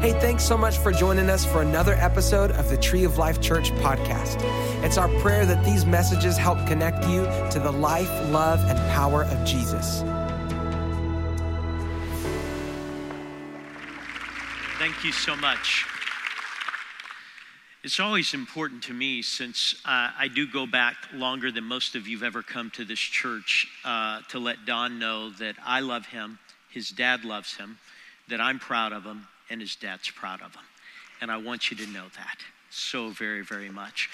Hey, thanks so much for joining us for another episode of the Tree of Life Church podcast. It's our prayer that these messages help connect you to the life, love, and power of Jesus. Thank you so much. It's always important to me since uh, I do go back longer than most of you've ever come to this church uh, to let Don know that I love him, his dad loves him, that I'm proud of him, and his dad's proud of him. And I want you to know that so very, very much.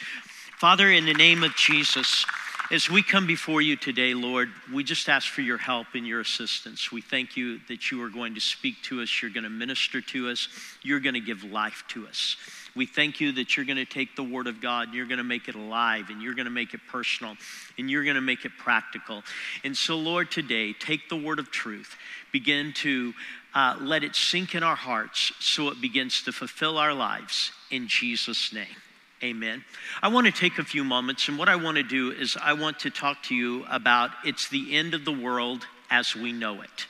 Father, in the name of Jesus, as we come before you today, Lord, we just ask for your help and your assistance. We thank you that you are going to speak to us, you're going to minister to us, you're going to give life to us. We thank you that you're going to take the Word of God and you're going to make it alive and you're going to make it personal and you're going to make it practical. And so, Lord, today, take the Word of truth, begin to uh, let it sink in our hearts so it begins to fulfill our lives in Jesus' name. Amen. I want to take a few moments, and what I want to do is I want to talk to you about it's the end of the world as we know it.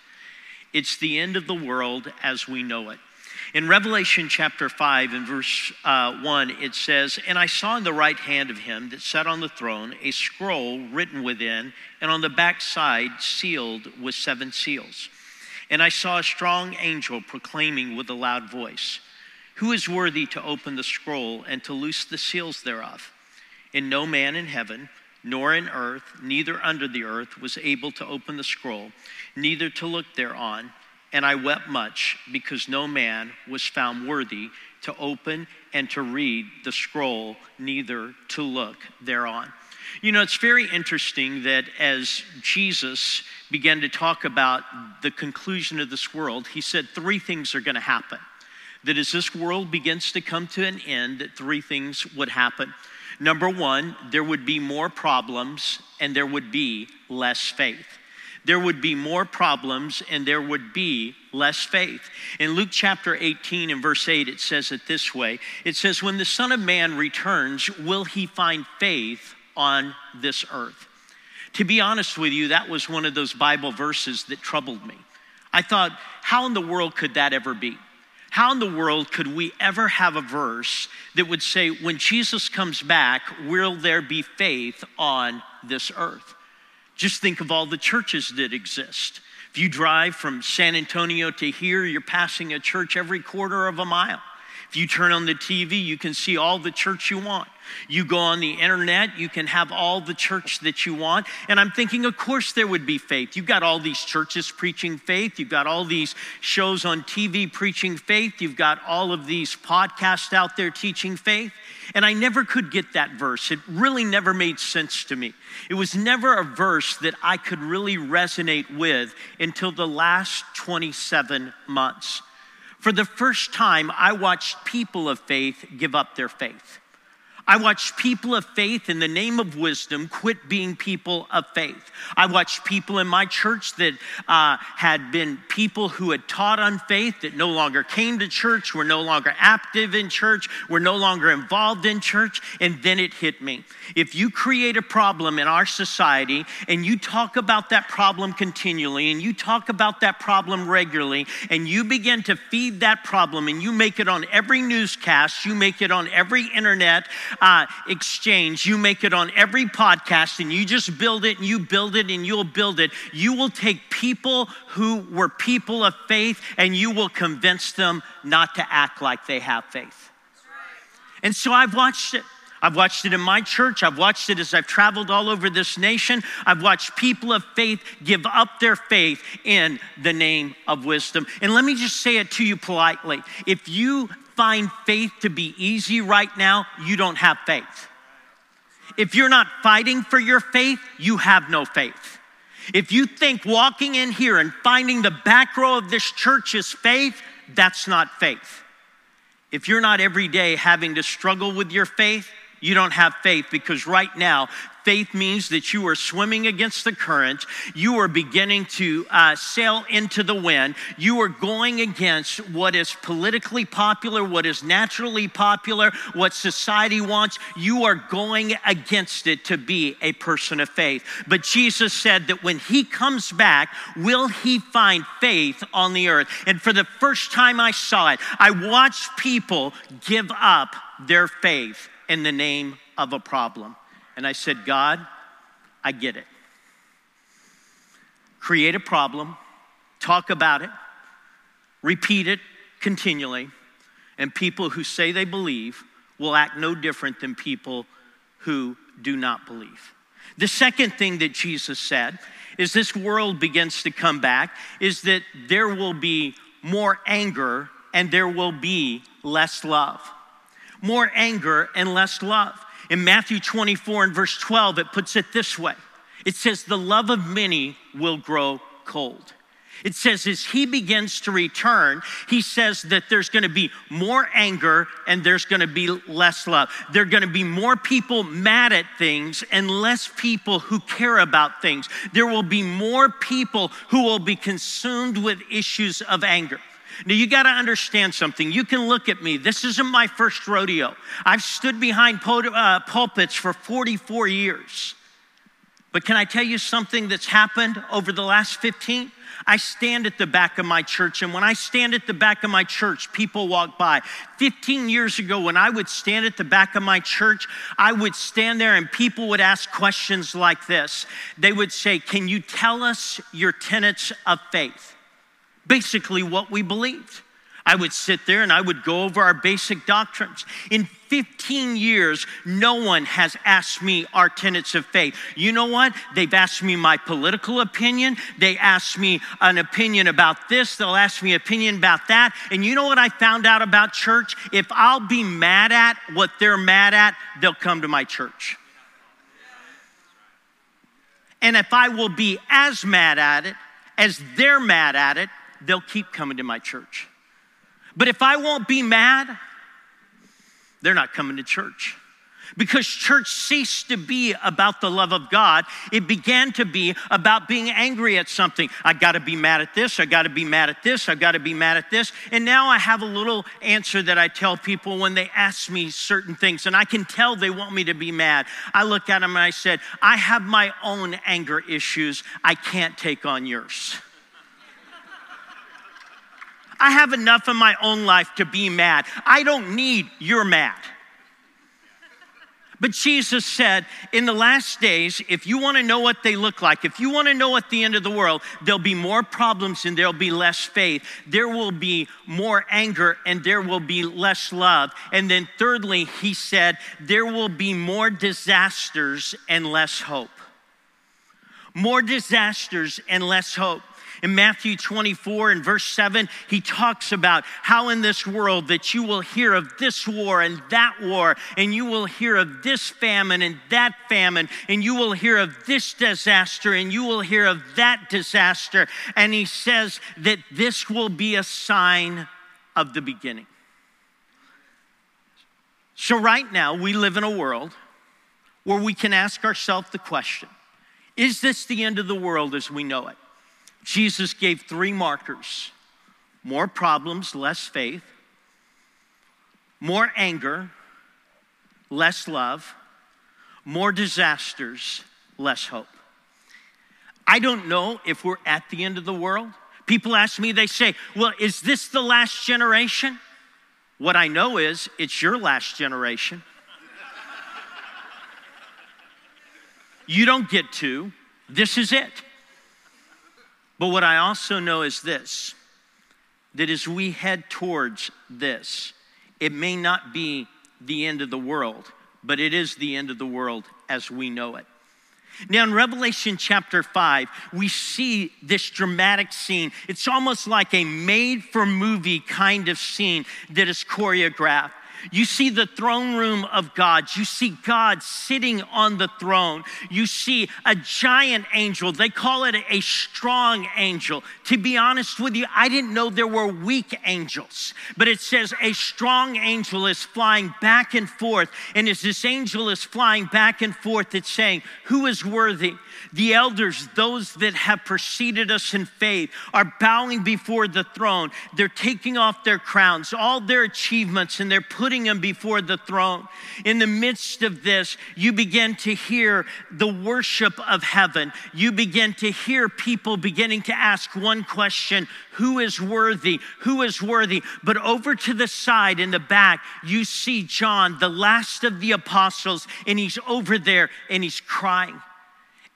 It's the end of the world as we know it. In Revelation chapter 5 and verse uh, 1, it says, And I saw in the right hand of him that sat on the throne a scroll written within, and on the back side sealed with seven seals. And I saw a strong angel proclaiming with a loud voice, Who is worthy to open the scroll and to loose the seals thereof? And no man in heaven, nor in earth, neither under the earth, was able to open the scroll, neither to look thereon. And I wept much because no man was found worthy to open and to read the scroll, neither to look thereon. You know, it's very interesting that as Jesus began to talk about the conclusion of this world, he said three things are going to happen. That as this world begins to come to an end, that three things would happen. Number one, there would be more problems and there would be less faith there would be more problems and there would be less faith. In Luke chapter 18 and verse 8, it says it this way It says, When the Son of Man returns, will he find faith on this earth? To be honest with you, that was one of those Bible verses that troubled me. I thought, how in the world could that ever be? How in the world could we ever have a verse that would say, when Jesus comes back, will there be faith on this earth? Just think of all the churches that exist. If you drive from San Antonio to here, you're passing a church every quarter of a mile. If you turn on the TV, you can see all the church you want. You go on the internet, you can have all the church that you want. And I'm thinking, of course, there would be faith. You've got all these churches preaching faith. You've got all these shows on TV preaching faith. You've got all of these podcasts out there teaching faith. And I never could get that verse. It really never made sense to me. It was never a verse that I could really resonate with until the last 27 months. For the first time, I watched people of faith give up their faith. I watched people of faith in the name of wisdom quit being people of faith. I watched people in my church that uh, had been people who had taught on faith that no longer came to church, were no longer active in church, were no longer involved in church, and then it hit me. If you create a problem in our society and you talk about that problem continually and you talk about that problem regularly and you begin to feed that problem and you make it on every newscast, you make it on every internet, uh, exchange, you make it on every podcast, and you just build it and you build it and you'll build it. You will take people who were people of faith and you will convince them not to act like they have faith. And so I've watched it. I've watched it in my church. I've watched it as I've traveled all over this nation. I've watched people of faith give up their faith in the name of wisdom. And let me just say it to you politely. If you find faith to be easy right now, you don't have faith. If you're not fighting for your faith, you have no faith. If you think walking in here and finding the back row of this church is faith, that's not faith. If you're not every day having to struggle with your faith, you don't have faith because right now, Faith means that you are swimming against the current. You are beginning to uh, sail into the wind. You are going against what is politically popular, what is naturally popular, what society wants. You are going against it to be a person of faith. But Jesus said that when he comes back, will he find faith on the earth? And for the first time I saw it, I watched people give up their faith in the name of a problem. And I said, God, I get it. Create a problem, talk about it, repeat it continually, and people who say they believe will act no different than people who do not believe. The second thing that Jesus said is this world begins to come back is that there will be more anger and there will be less love. More anger and less love. In Matthew 24 and verse 12, it puts it this way it says, The love of many will grow cold. It says, as he begins to return, he says that there's to be more anger and there's to be less love. There are to be more people mad at things and less people who care about things. There will be more people who will be consumed with issues of anger. Now, you got to understand something. You can look at me. This isn't my first rodeo. I've stood behind uh, pulpits for 44 years. But can I tell you something that's happened over the last 15? I stand at the back of my church, and when I stand at the back of my church, people walk by. 15 years ago, when I would stand at the back of my church, I would stand there and people would ask questions like this. They would say, Can you tell us your tenets of faith? Basically what we believed. I would sit there and I would go over our basic doctrines. In 15 years, no one has asked me our tenets of faith. You know what? They've asked me my political opinion. They asked me an opinion about this. They'll ask me opinion about that. And you know what I found out about church? If I'll be mad at what they're mad at, they'll come to my church. And if I will be as mad at it as they're mad at it, they'll keep coming to my church. But if I won't be mad, they're not coming to church. Because church ceased to be about the love of God. It began to be about being angry at something. I gotta be mad at this, I gotta be mad at this, I gotta be mad at this. And now I have a little answer that I tell people when they ask me certain things, and I can tell they want me to be mad. I look at them and I said, I have my own anger issues, I can't take on yours. I have enough in my own life to be mad. I don't need your mad. But Jesus said, in the last days, if you want to know what they look like, if you want to know at the end of the world, there'll be more problems and there'll be less faith. There will be more anger and there will be less love. And then, thirdly, he said, there will be more disasters and less hope. More disasters and less hope. In Matthew 24 and verse 7, he talks about how in this world that you will hear of this war and that war, and you will hear of this famine and that famine, and you will hear of this disaster and you will hear of that disaster. And he says that this will be a sign of the beginning. So, right now, we live in a world where we can ask ourselves the question Is this the end of the world as we know it? Jesus gave three markers more problems, less faith, more anger, less love, more disasters, less hope. I don't know if we're at the end of the world. People ask me, they say, Well, is this the last generation? What I know is it's your last generation. You don't get to, this is it. But what I also know is this that as we head towards this, it may not be the end of the world, but it is the end of the world as we know it. Now, in Revelation chapter 5, we see this dramatic scene. It's almost like a made for movie kind of scene that is choreographed. You see the throne room of God. You see God sitting on the throne. You see a giant angel. They call it a strong angel. To be honest with you, I didn't know there were weak angels, but it says a strong angel is flying back and forth. And as this angel is flying back and forth, it's saying, Who is worthy? The elders, those that have preceded us in faith, are bowing before the throne. They're taking off their crowns, all their achievements, and they're putting them before the throne. In the midst of this, you begin to hear the worship of heaven. You begin to hear people beginning to ask one question Who is worthy? Who is worthy? But over to the side in the back, you see John, the last of the apostles, and he's over there and he's crying.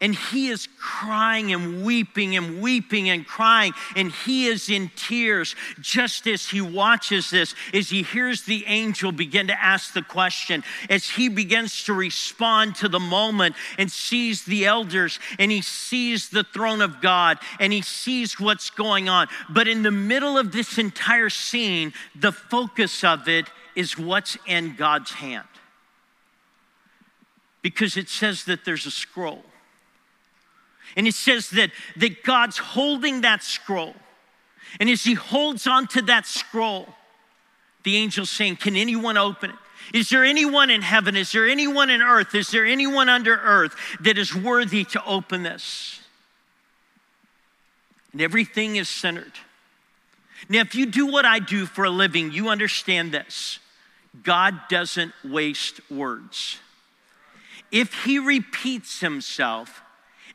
And he is crying and weeping and weeping and crying. And he is in tears just as he watches this, as he hears the angel begin to ask the question, as he begins to respond to the moment and sees the elders and he sees the throne of God and he sees what's going on. But in the middle of this entire scene, the focus of it is what's in God's hand. Because it says that there's a scroll. And it says that, that God's holding that scroll. And as he holds onto that scroll, the angel's saying, Can anyone open it? Is there anyone in heaven? Is there anyone in earth? Is there anyone under earth that is worthy to open this? And everything is centered. Now, if you do what I do for a living, you understand this God doesn't waste words. If he repeats himself,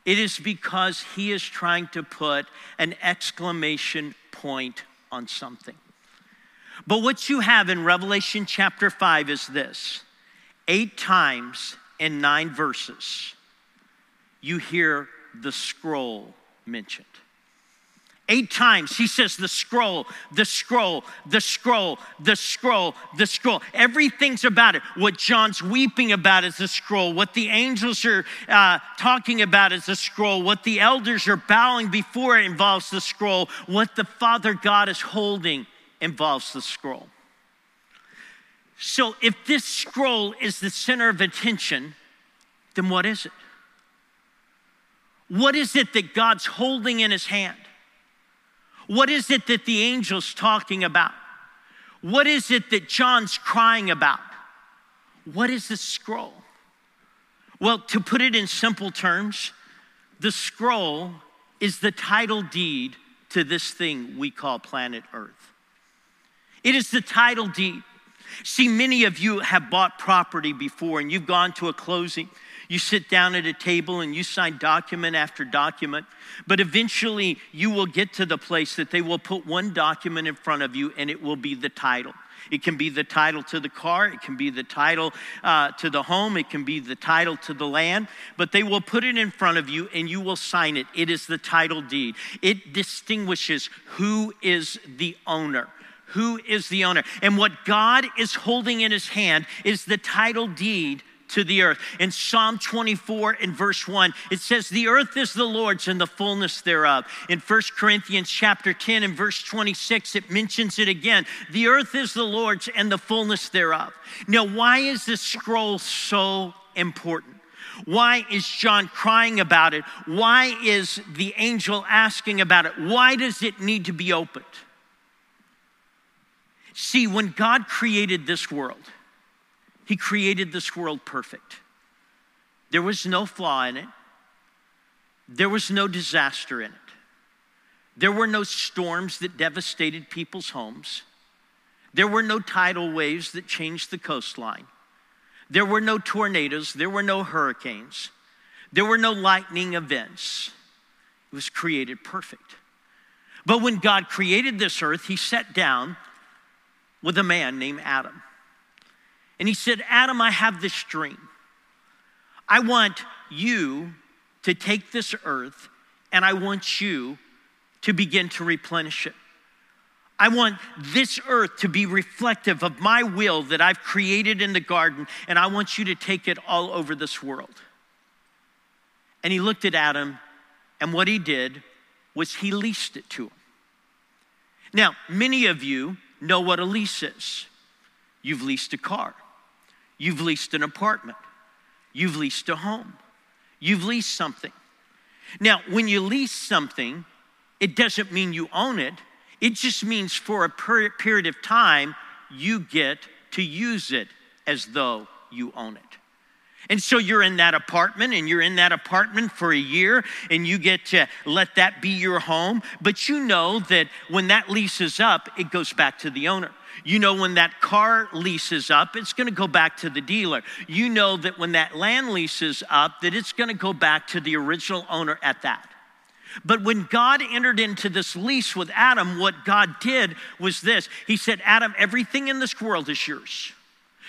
it is because he is trying to put an exclamation point on something. But what you have in Revelation chapter 5 is this eight times in nine verses, you hear the scroll mentioned. Eight times he says the scroll, the scroll, the scroll, the scroll, the scroll. Everything's about it. What John's weeping about is the scroll. What the angels are uh, talking about is the scroll. What the elders are bowing before involves the scroll. What the Father God is holding involves the scroll. So if this scroll is the center of attention, then what is it? What is it that God's holding in his hand? What is it that the angel's talking about? What is it that John's crying about? What is the scroll? Well, to put it in simple terms, the scroll is the title deed to this thing we call planet Earth. It is the title deed. See, many of you have bought property before and you've gone to a closing you sit down at a table and you sign document after document, but eventually you will get to the place that they will put one document in front of you and it will be the title. It can be the title to the car, it can be the title uh, to the home, it can be the title to the land, but they will put it in front of you and you will sign it. It is the title deed. It distinguishes who is the owner. Who is the owner? And what God is holding in his hand is the title deed to the earth. In Psalm 24 in verse 1, it says, The earth is the Lord's and the fullness thereof. In 1 Corinthians chapter 10 and verse 26, it mentions it again. The earth is the Lord's and the fullness thereof. Now, why is this scroll so important? Why is John crying about it? Why is the angel asking about it? Why does it need to be opened? See, when God created this world, he created this world perfect. There was no flaw in it, there was no disaster in it. There were no storms that devastated people's homes. There were no tidal waves that changed the coastline. There were no tornadoes. There were no hurricanes. There were no lightning events. It was created perfect. But when God created this earth, He sat down with a man named Adam. And he said, Adam, I have this dream. I want you to take this earth and I want you to begin to replenish it. I want this earth to be reflective of my will that I've created in the garden, and I want you to take it all over this world. And he looked at Adam, and what he did was he leased it to him. Now, many of you know what a lease is. You've leased a car. You've leased an apartment. You've leased a home. You've leased something. Now, when you lease something, it doesn't mean you own it. It just means for a per- period of time, you get to use it as though you own it. And so you're in that apartment and you're in that apartment for a year and you get to let that be your home. But you know that when that lease is up, it goes back to the owner. You know, when that car leases up, it's going to go back to the dealer. You know that when that land lease is up, that it's going to go back to the original owner at that. But when God entered into this lease with Adam, what God did was this He said, Adam, everything in this world is yours.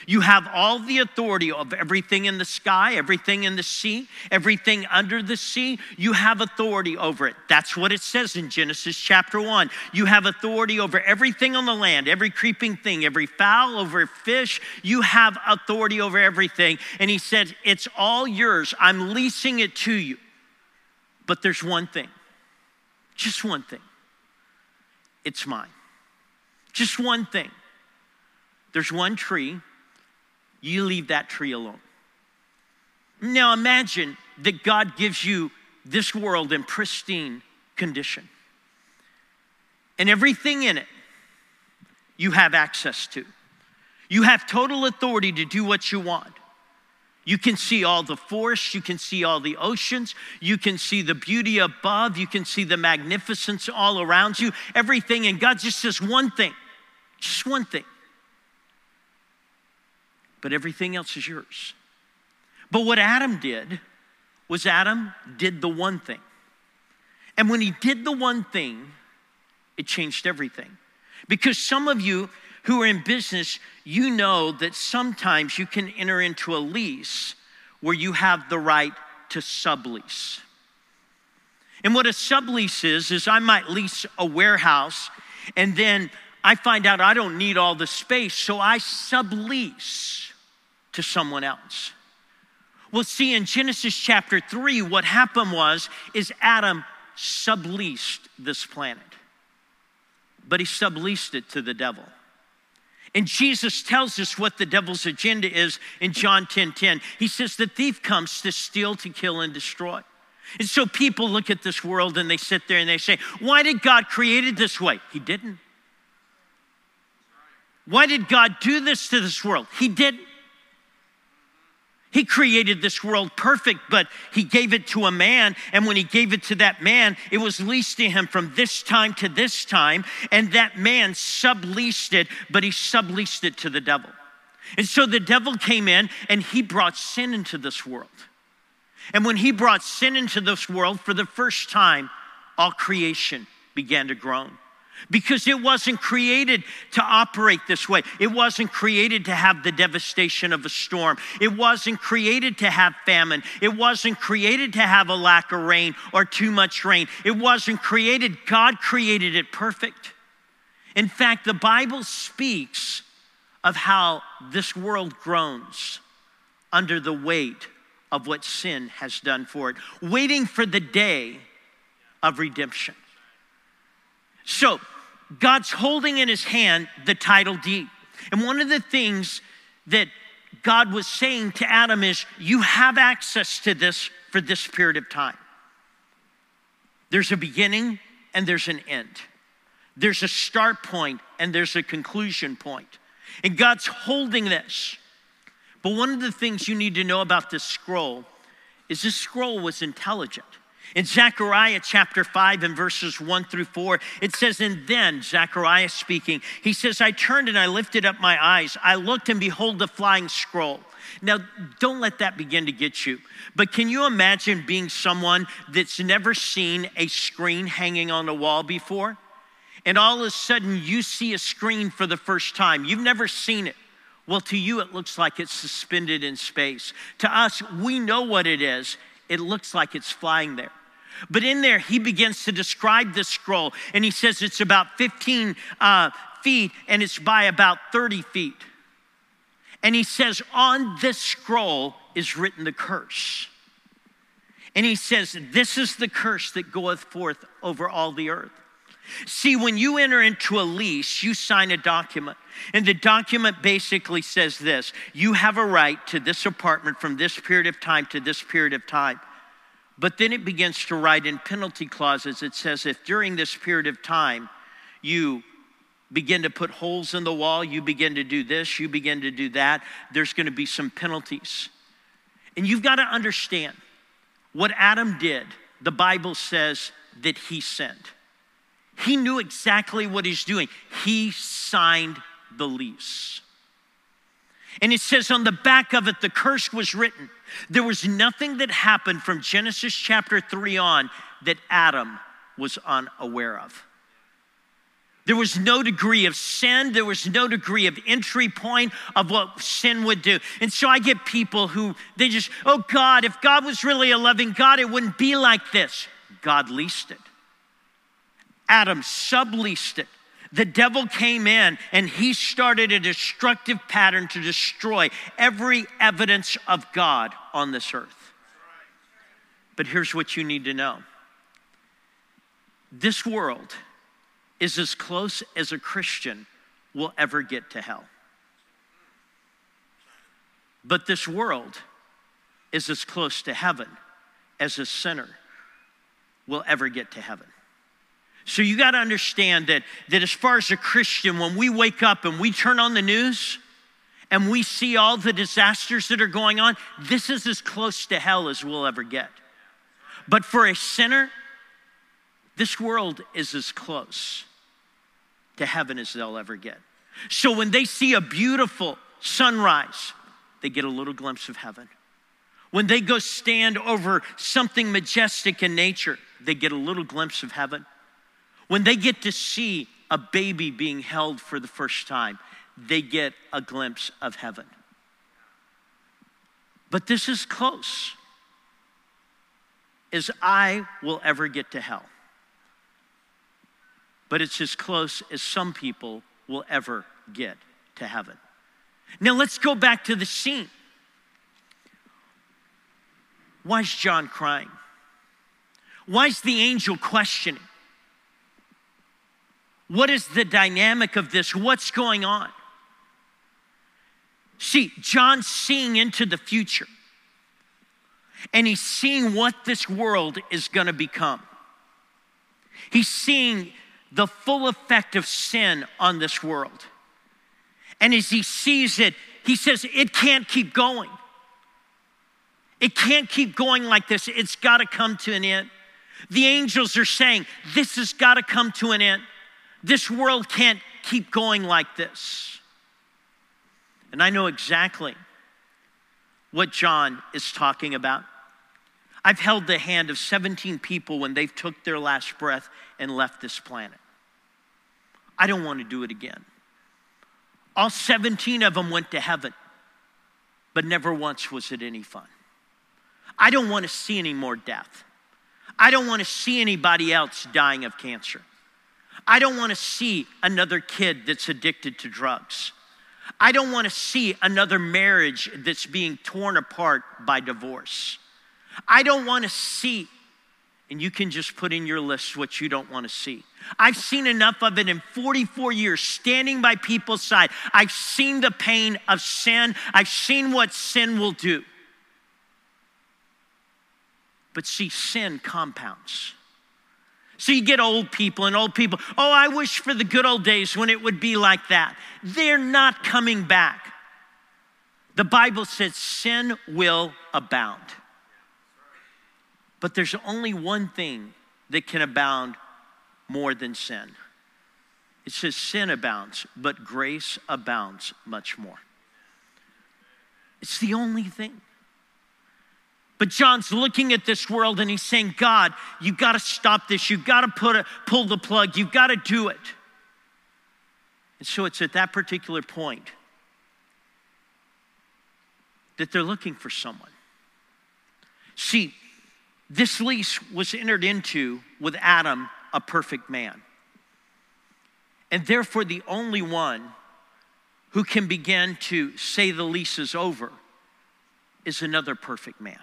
You have all the authority of everything in the sky, everything in the sea, everything under the sea. You have authority over it. That's what it says in Genesis chapter 1. You have authority over everything on the land, every creeping thing, every fowl, over fish. You have authority over everything. And he said, It's all yours. I'm leasing it to you. But there's one thing, just one thing. It's mine. Just one thing. There's one tree you leave that tree alone. Now imagine that God gives you this world in pristine condition. And everything in it you have access to. You have total authority to do what you want. You can see all the forests, you can see all the oceans, you can see the beauty above, you can see the magnificence all around you, everything. And God just says one thing, just one thing but everything else is yours. But what Adam did was Adam did the one thing. And when he did the one thing, it changed everything. Because some of you who are in business, you know that sometimes you can enter into a lease where you have the right to sublease. And what a sublease is, is I might lease a warehouse and then I find out I don't need all the space, so I sublease to someone else. Well, see, in Genesis chapter 3, what happened was is Adam subleased this planet. But he subleased it to the devil. And Jesus tells us what the devil's agenda is in John 10 10. He says, The thief comes to steal, to kill, and destroy. And so people look at this world and they sit there and they say, Why did God create it this way? He didn't. Why did God do this to this world? He didn't. He created this world perfect, but he gave it to a man. And when he gave it to that man, it was leased to him from this time to this time. And that man subleased it, but he subleased it to the devil. And so the devil came in and he brought sin into this world. And when he brought sin into this world for the first time, all creation began to groan because it wasn't created to operate this way. It wasn't created to have the devastation of a storm. It wasn't created to have famine. It wasn't created to have a lack of rain or too much rain. It wasn't created, God created it perfect. In fact, the Bible speaks of how this world groans under the weight of what sin has done for it, waiting for the day of redemption. So, God's holding in his hand the title deed. And one of the things that God was saying to Adam is, You have access to this for this period of time. There's a beginning and there's an end. There's a start point and there's a conclusion point. And God's holding this. But one of the things you need to know about this scroll is this scroll was intelligent. In Zechariah chapter 5 and verses 1 through 4, it says, And then, Zechariah speaking, he says, I turned and I lifted up my eyes. I looked and behold the flying scroll. Now, don't let that begin to get you. But can you imagine being someone that's never seen a screen hanging on a wall before? And all of a sudden, you see a screen for the first time. You've never seen it. Well, to you, it looks like it's suspended in space. To us, we know what it is it looks like it's flying there. But in there, he begins to describe this scroll, and he says it's about 15 uh, feet and it's by about 30 feet. And he says, On this scroll is written the curse. And he says, This is the curse that goeth forth over all the earth. See, when you enter into a lease, you sign a document. And the document basically says this you have a right to this apartment from this period of time to this period of time. But then it begins to write in penalty clauses. It says if during this period of time you begin to put holes in the wall, you begin to do this, you begin to do that, there's going to be some penalties. And you've got to understand what Adam did, the Bible says that he sinned. He knew exactly what he's doing. He signed the lease. And it says on the back of it, the curse was written. There was nothing that happened from Genesis chapter 3 on that Adam was unaware of. There was no degree of sin. There was no degree of entry point of what sin would do. And so I get people who, they just, oh God, if God was really a loving God, it wouldn't be like this. God leased it. Adam subleased it. The devil came in and he started a destructive pattern to destroy every evidence of God on this earth. But here's what you need to know this world is as close as a Christian will ever get to hell. But this world is as close to heaven as a sinner will ever get to heaven. So you got to understand that, that as far as a Christian, when we wake up and we turn on the news and we see all the disasters that are going on, this is as close to hell as we'll ever get. But for a sinner, this world is as close to heaven as they'll ever get. So when they see a beautiful sunrise, they get a little glimpse of heaven. When they go stand over something majestic in nature, they get a little glimpse of heaven. When they get to see a baby being held for the first time, they get a glimpse of heaven. But this is close as I will ever get to hell. But it's as close as some people will ever get to heaven. Now let's go back to the scene. Why is John crying? Why is the angel questioning? What is the dynamic of this? What's going on? See, John's seeing into the future, and he's seeing what this world is going to become. He's seeing the full effect of sin on this world. And as he sees it, he says, It can't keep going. It can't keep going like this. It's got to come to an end. The angels are saying, This has got to come to an end. This world can't keep going like this. And I know exactly what John is talking about. I've held the hand of 17 people when they've took their last breath and left this planet. I don't want to do it again. All 17 of them went to heaven, but never once was it any fun. I don't want to see any more death. I don't want to see anybody else dying of cancer. I don't want to see another kid that's addicted to drugs. I don't want to see another marriage that's being torn apart by divorce. I don't want to see, and you can just put in your list what you don't want to see. I've seen enough of it in 44 years, standing by people's side. I've seen the pain of sin, I've seen what sin will do. But see, sin compounds. So you get old people and old people, oh, I wish for the good old days when it would be like that. They're not coming back. The Bible says sin will abound. But there's only one thing that can abound more than sin. It says sin abounds, but grace abounds much more. It's the only thing. But John's looking at this world and he's saying, God, you got to stop this. You got to put a, pull the plug. You've got to do it. And so it's at that particular point that they're looking for someone. See, this lease was entered into with Adam, a perfect man. And therefore, the only one who can begin to say the lease is over is another perfect man.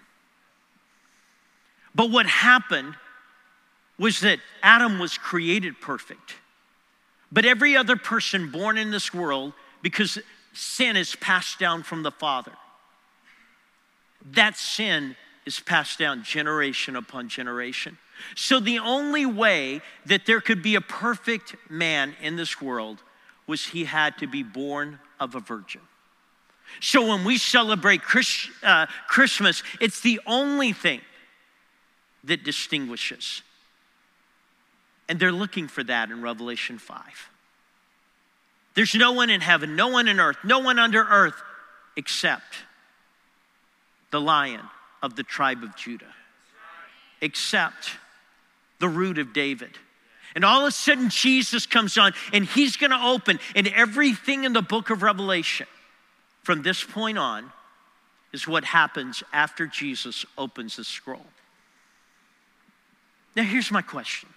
But what happened was that Adam was created perfect. But every other person born in this world, because sin is passed down from the Father, that sin is passed down generation upon generation. So the only way that there could be a perfect man in this world was he had to be born of a virgin. So when we celebrate Chris, uh, Christmas, it's the only thing that distinguishes. And they're looking for that in Revelation 5. There's no one in heaven, no one in earth, no one under earth except the lion of the tribe of Judah, except the root of David. And all of a sudden, Jesus comes on and he's going to open, and everything in the book of Revelation from this point on is what happens after Jesus opens the scroll. Now, here's my question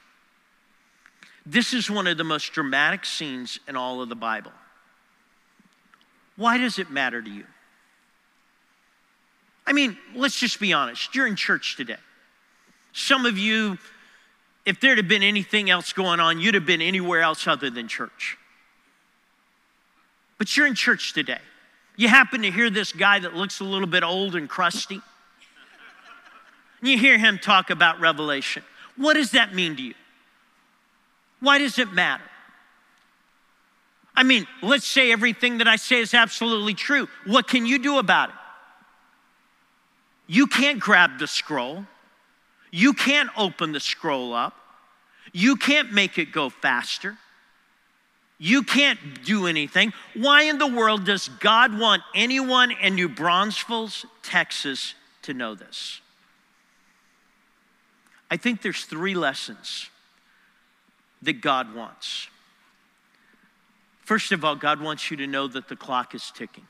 this is one of the most dramatic scenes in all of the Bible. Why does it matter to you? I mean, let's just be honest. You're in church today. Some of you, if there'd have been anything else going on, you'd have been anywhere else other than church. But you're in church today. You happen to hear this guy that looks a little bit old and crusty. You hear him talk about Revelation. What does that mean to you? Why does it matter? I mean, let's say everything that I say is absolutely true. What can you do about it? You can't grab the scroll. You can't open the scroll up. You can't make it go faster. You can't do anything. Why in the world does God want anyone in New Braunfels, Texas to know this? I think there's three lessons that God wants. First of all, God wants you to know that the clock is ticking.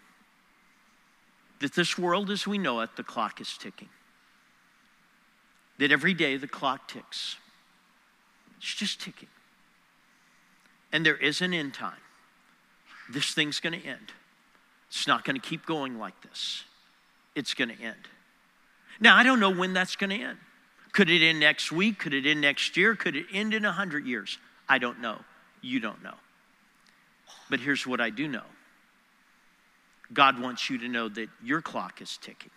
That this world as we know it, the clock is ticking. That every day the clock ticks. It's just ticking. And there is an end time. This thing's going to end. It's not going to keep going like this. It's going to end. Now, I don't know when that's going to end. Could it end next week? Could it end next year? Could it end in a 100 years? I don't know. You don't know. But here's what I do know God wants you to know that your clock is ticking.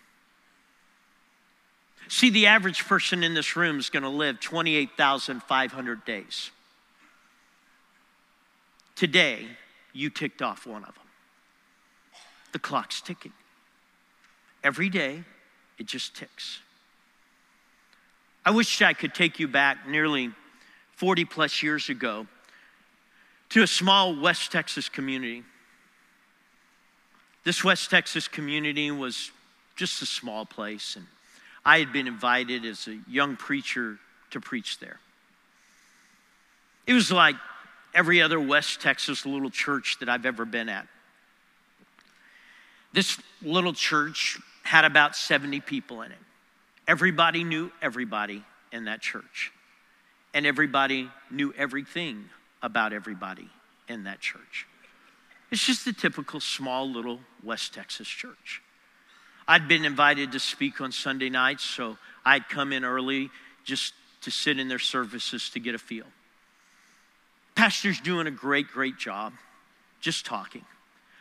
See, the average person in this room is going to live 28,500 days. Today, you ticked off one of them. The clock's ticking. Every day, it just ticks. I wish I could take you back nearly 40 plus years ago to a small West Texas community. This West Texas community was just a small place, and I had been invited as a young preacher to preach there. It was like every other West Texas little church that I've ever been at. This little church had about 70 people in it. Everybody knew everybody in that church, and everybody knew everything about everybody in that church. It's just a typical small little West Texas church. I'd been invited to speak on Sunday nights, so I'd come in early just to sit in their services to get a feel. Pastor's doing a great, great job, just talking.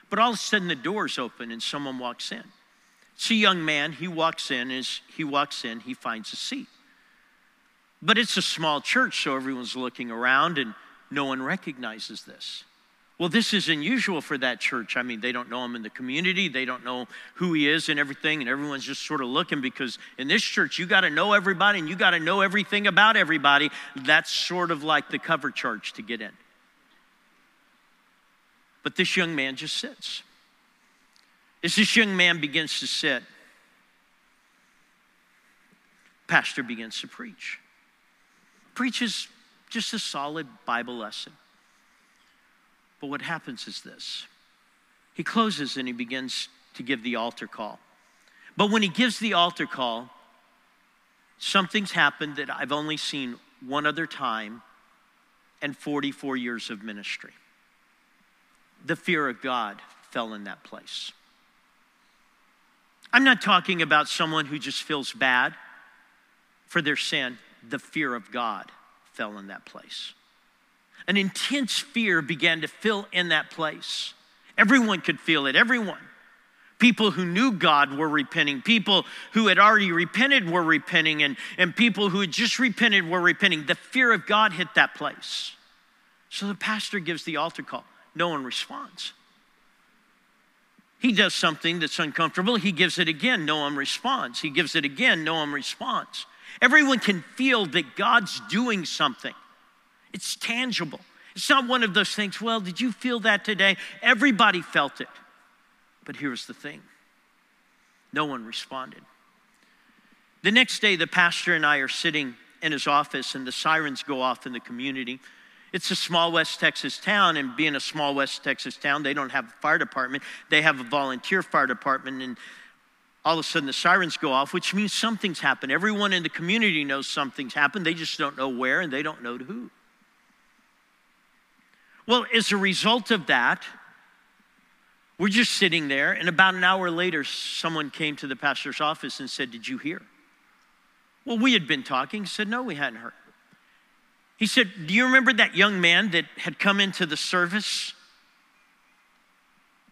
But all of a sudden, the doors open and someone walks in. It's a young man. He walks in. As he walks in, he finds a seat. But it's a small church, so everyone's looking around and no one recognizes this. Well, this is unusual for that church. I mean, they don't know him in the community, they don't know who he is and everything, and everyone's just sort of looking because in this church, you got to know everybody and you got to know everything about everybody. That's sort of like the cover charge to get in. But this young man just sits. As this young man begins to sit, pastor begins to preach. Preaches just a solid Bible lesson. But what happens is this he closes and he begins to give the altar call. But when he gives the altar call, something's happened that I've only seen one other time in 44 years of ministry. The fear of God fell in that place. I'm not talking about someone who just feels bad for their sin. The fear of God fell in that place. An intense fear began to fill in that place. Everyone could feel it, everyone. People who knew God were repenting. People who had already repented were repenting. And, and people who had just repented were repenting. The fear of God hit that place. So the pastor gives the altar call. No one responds. He does something that's uncomfortable. He gives it again. No one responds. He gives it again. No one responds. Everyone can feel that God's doing something. It's tangible. It's not one of those things, well, did you feel that today? Everybody felt it. But here's the thing no one responded. The next day, the pastor and I are sitting in his office, and the sirens go off in the community. It's a small West Texas town, and being a small West Texas town, they don't have a fire department. They have a volunteer fire department, and all of a sudden the sirens go off, which means something's happened. Everyone in the community knows something's happened. They just don't know where, and they don't know to who. Well, as a result of that, we're just sitting there, and about an hour later, someone came to the pastor's office and said, Did you hear? Well, we had been talking. Said, No, we hadn't heard. He said, Do you remember that young man that had come into the service?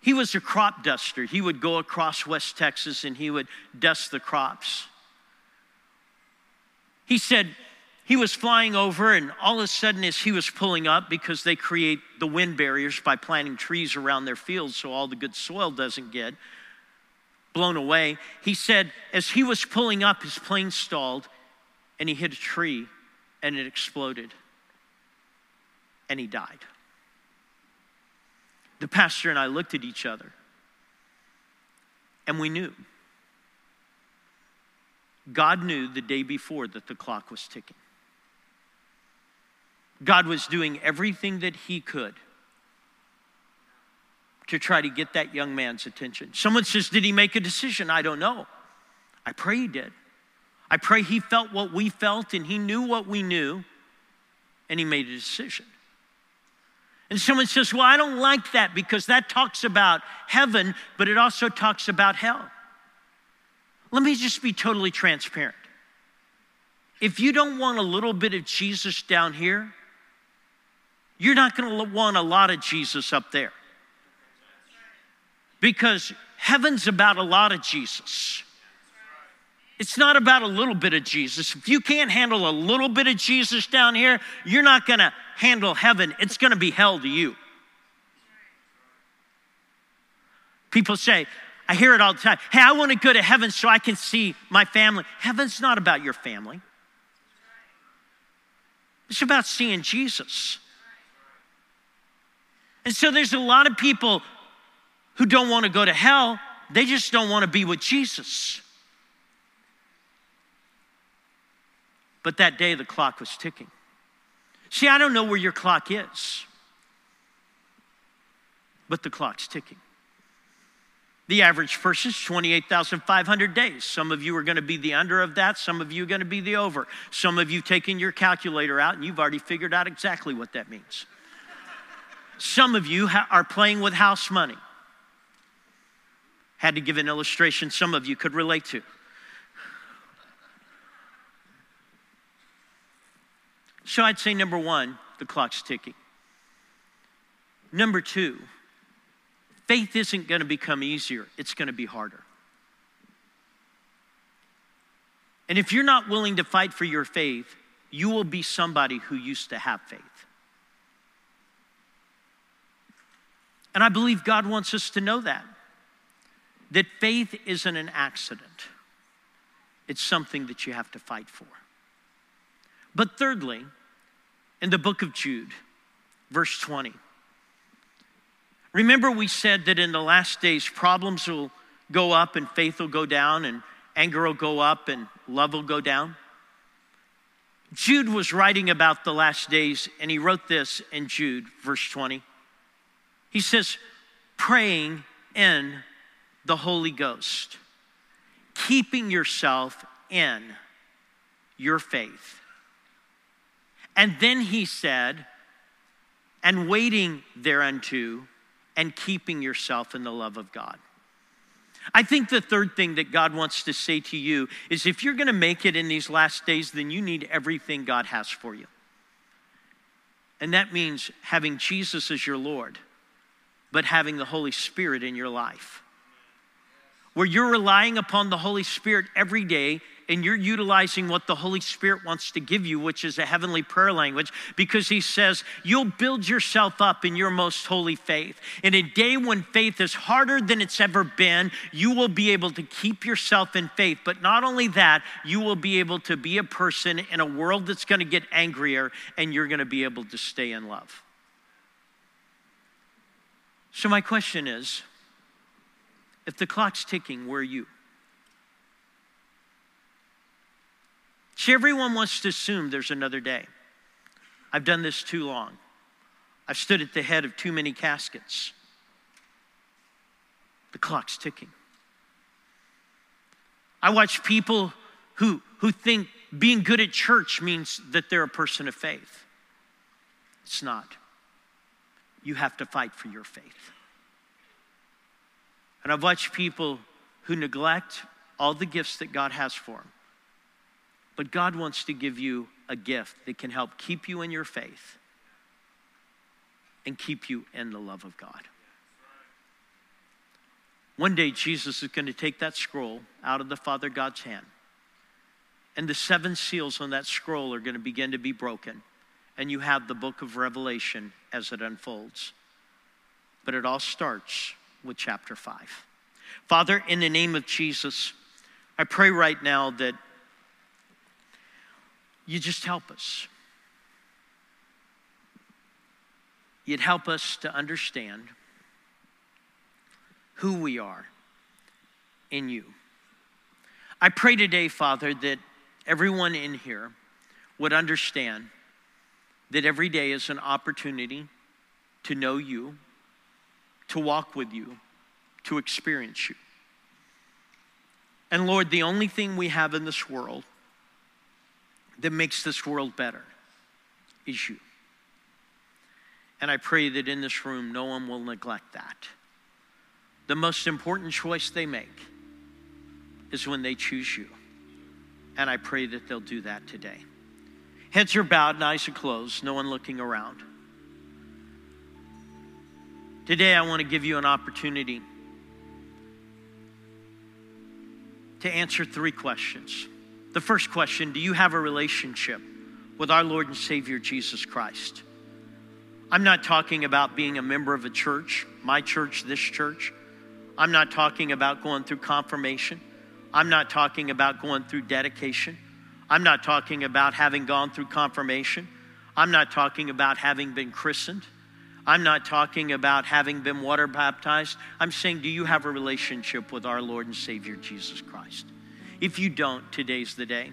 He was a crop duster. He would go across West Texas and he would dust the crops. He said, he was flying over, and all of a sudden, as he was pulling up, because they create the wind barriers by planting trees around their fields so all the good soil doesn't get blown away, he said, as he was pulling up, his plane stalled and he hit a tree and it exploded and he died. The pastor and I looked at each other and we knew. God knew the day before that the clock was ticking. God was doing everything that He could to try to get that young man's attention. Someone says, Did he make a decision? I don't know. I pray he did. I pray he felt what we felt and he knew what we knew and he made a decision. And someone says, Well, I don't like that because that talks about heaven, but it also talks about hell. Let me just be totally transparent. If you don't want a little bit of Jesus down here, you're not going to want a lot of Jesus up there. Because heaven's about a lot of Jesus. It's not about a little bit of Jesus. If you can't handle a little bit of Jesus down here, you're not going to handle heaven. It's going to be hell to you. People say, I hear it all the time. Hey, I want to go to heaven so I can see my family. Heaven's not about your family, it's about seeing Jesus. And so there's a lot of people who don't want to go to hell, they just don't want to be with Jesus. But that day, the clock was ticking. See, I don't know where your clock is, but the clock's ticking. The average person is 28,500 days. Some of you are going to be the under of that. Some of you are going to be the over. Some of you taking your calculator out and you've already figured out exactly what that means. Some of you ha- are playing with house money. Had to give an illustration some of you could relate to. So I'd say number one, the clock's ticking. Number two, faith isn't going to become easier, it's going to be harder. And if you're not willing to fight for your faith, you will be somebody who used to have faith. And I believe God wants us to know that. That faith isn't an accident, it's something that you have to fight for. But thirdly, in the book of Jude, verse 20, remember we said that in the last days problems will go up and faith will go down and anger will go up and love will go down? Jude was writing about the last days, and he wrote this in Jude, verse 20. He says, praying in the Holy Ghost, keeping yourself in your faith. And then he said, and waiting thereunto, and keeping yourself in the love of God. I think the third thing that God wants to say to you is if you're going to make it in these last days, then you need everything God has for you. And that means having Jesus as your Lord, but having the Holy Spirit in your life. Where you're relying upon the Holy Spirit every day and you're utilizing what the Holy Spirit wants to give you, which is a heavenly prayer language, because He says you'll build yourself up in your most holy faith. In a day when faith is harder than it's ever been, you will be able to keep yourself in faith. But not only that, you will be able to be a person in a world that's going to get angrier, and you're going to be able to stay in love. So, my question is if the clock's ticking, where are you? See, everyone wants to assume there's another day. I've done this too long. I've stood at the head of too many caskets. The clock's ticking. I watch people who, who think being good at church means that they're a person of faith. It's not. You have to fight for your faith. And I've watched people who neglect all the gifts that God has for them but God wants to give you a gift that can help keep you in your faith and keep you in the love of God. One day, Jesus is going to take that scroll out of the Father God's hand, and the seven seals on that scroll are going to begin to be broken, and you have the book of Revelation as it unfolds. But it all starts with chapter 5. Father, in the name of Jesus, I pray right now that you just help us. You'd help us to understand who we are in you. I pray today, Father, that everyone in here would understand that every day is an opportunity to know you, to walk with you, to experience you. And Lord, the only thing we have in this world that makes this world better is you. And I pray that in this room, no one will neglect that. The most important choice they make is when they choose you. And I pray that they'll do that today. Heads are bowed and eyes are closed, no one looking around. Today, I want to give you an opportunity to answer three questions. The first question Do you have a relationship with our Lord and Savior Jesus Christ? I'm not talking about being a member of a church, my church, this church. I'm not talking about going through confirmation. I'm not talking about going through dedication. I'm not talking about having gone through confirmation. I'm not talking about having been christened. I'm not talking about having been water baptized. I'm saying, do you have a relationship with our Lord and Savior Jesus Christ? If you don't, today's the day.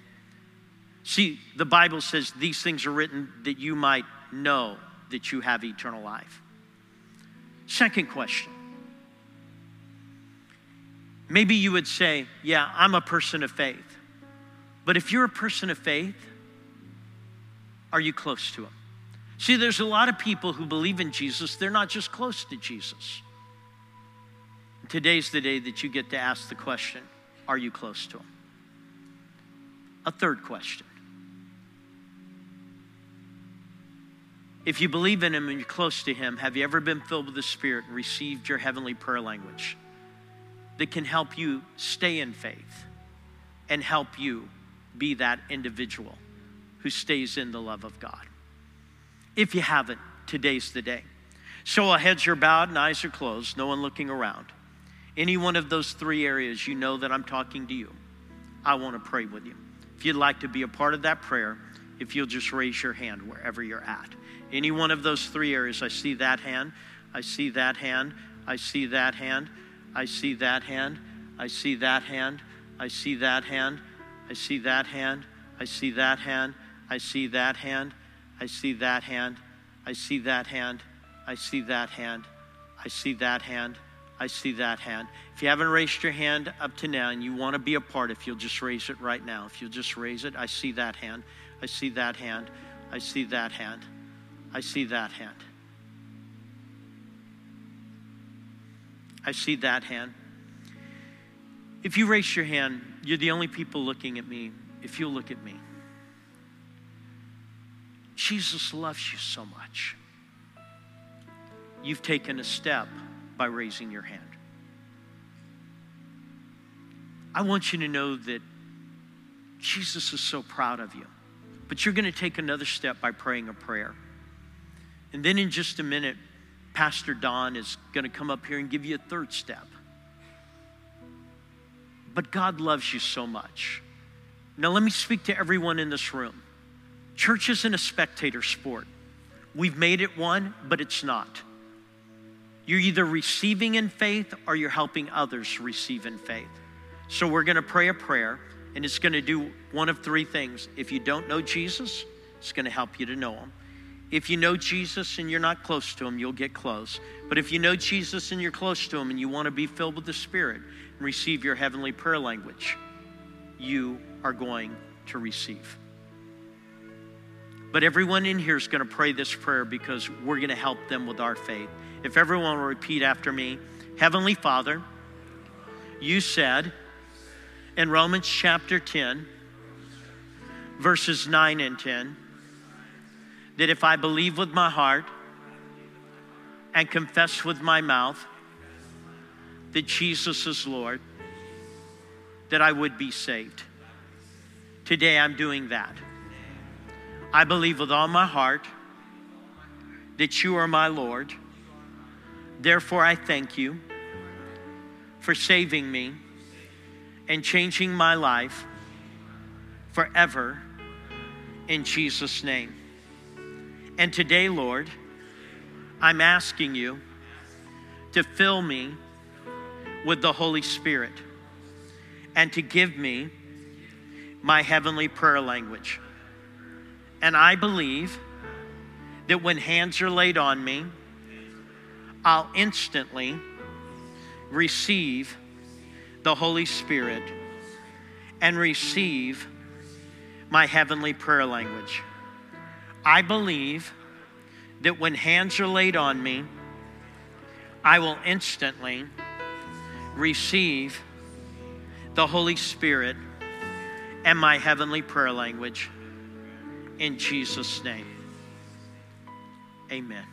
See, the Bible says these things are written that you might know that you have eternal life. Second question. Maybe you would say, Yeah, I'm a person of faith. But if you're a person of faith, are you close to Him? See, there's a lot of people who believe in Jesus, they're not just close to Jesus. Today's the day that you get to ask the question Are you close to Him? a third question. If you believe in Him and you're close to Him, have you ever been filled with the Spirit and received your heavenly prayer language that can help you stay in faith and help you be that individual who stays in the love of God? If you haven't, today's the day. So our heads are bowed and eyes are closed, no one looking around. Any one of those three areas, you know that I'm talking to you. I want to pray with you. If you'd like to be a part of that prayer, if you'll just raise your hand wherever you're at. Any one of those three areas, I see that hand, I see that hand, I see that hand, I see that hand, I see that hand, I see that hand, I see that hand, I see that hand, I see that hand, I see that hand, I see that hand, I see that hand, I see that hand. I see that hand. If you haven't raised your hand up to now and you want to be a part, if you'll just raise it right now. If you'll just raise it, I see that hand. I see that hand. I see that hand. I see that hand. I see that hand. If you raise your hand, you're the only people looking at me. If you'll look at me. Jesus loves you so much. You've taken a step by raising your hand. I want you to know that Jesus is so proud of you. But you're going to take another step by praying a prayer. And then in just a minute, Pastor Don is going to come up here and give you a third step. But God loves you so much. Now, let me speak to everyone in this room. Church isn't a spectator sport. We've made it one, but it's not. You're either receiving in faith or you're helping others receive in faith. So, we're going to pray a prayer, and it's going to do one of three things. If you don't know Jesus, it's going to help you to know him. If you know Jesus and you're not close to him, you'll get close. But if you know Jesus and you're close to him and you want to be filled with the Spirit and receive your heavenly prayer language, you are going to receive. But everyone in here is going to pray this prayer because we're going to help them with our faith. If everyone will repeat after me Heavenly Father, you said in Romans chapter 10, verses 9 and 10, that if I believe with my heart and confess with my mouth that Jesus is Lord, that I would be saved. Today I'm doing that. I believe with all my heart that you are my Lord. Therefore, I thank you for saving me and changing my life forever in Jesus' name. And today, Lord, I'm asking you to fill me with the Holy Spirit and to give me my heavenly prayer language. And I believe that when hands are laid on me, I'll instantly receive the Holy Spirit and receive my heavenly prayer language. I believe that when hands are laid on me, I will instantly receive the Holy Spirit and my heavenly prayer language in Jesus' name. Amen.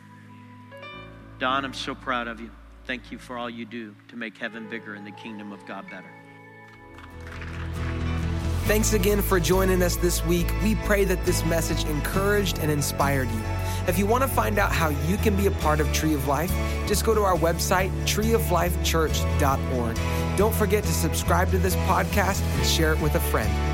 Don, I'm so proud of you. Thank you for all you do to make heaven bigger and the kingdom of God better. Thanks again for joining us this week. We pray that this message encouraged and inspired you. If you want to find out how you can be a part of Tree of Life, just go to our website, treeoflifechurch.org. Don't forget to subscribe to this podcast and share it with a friend.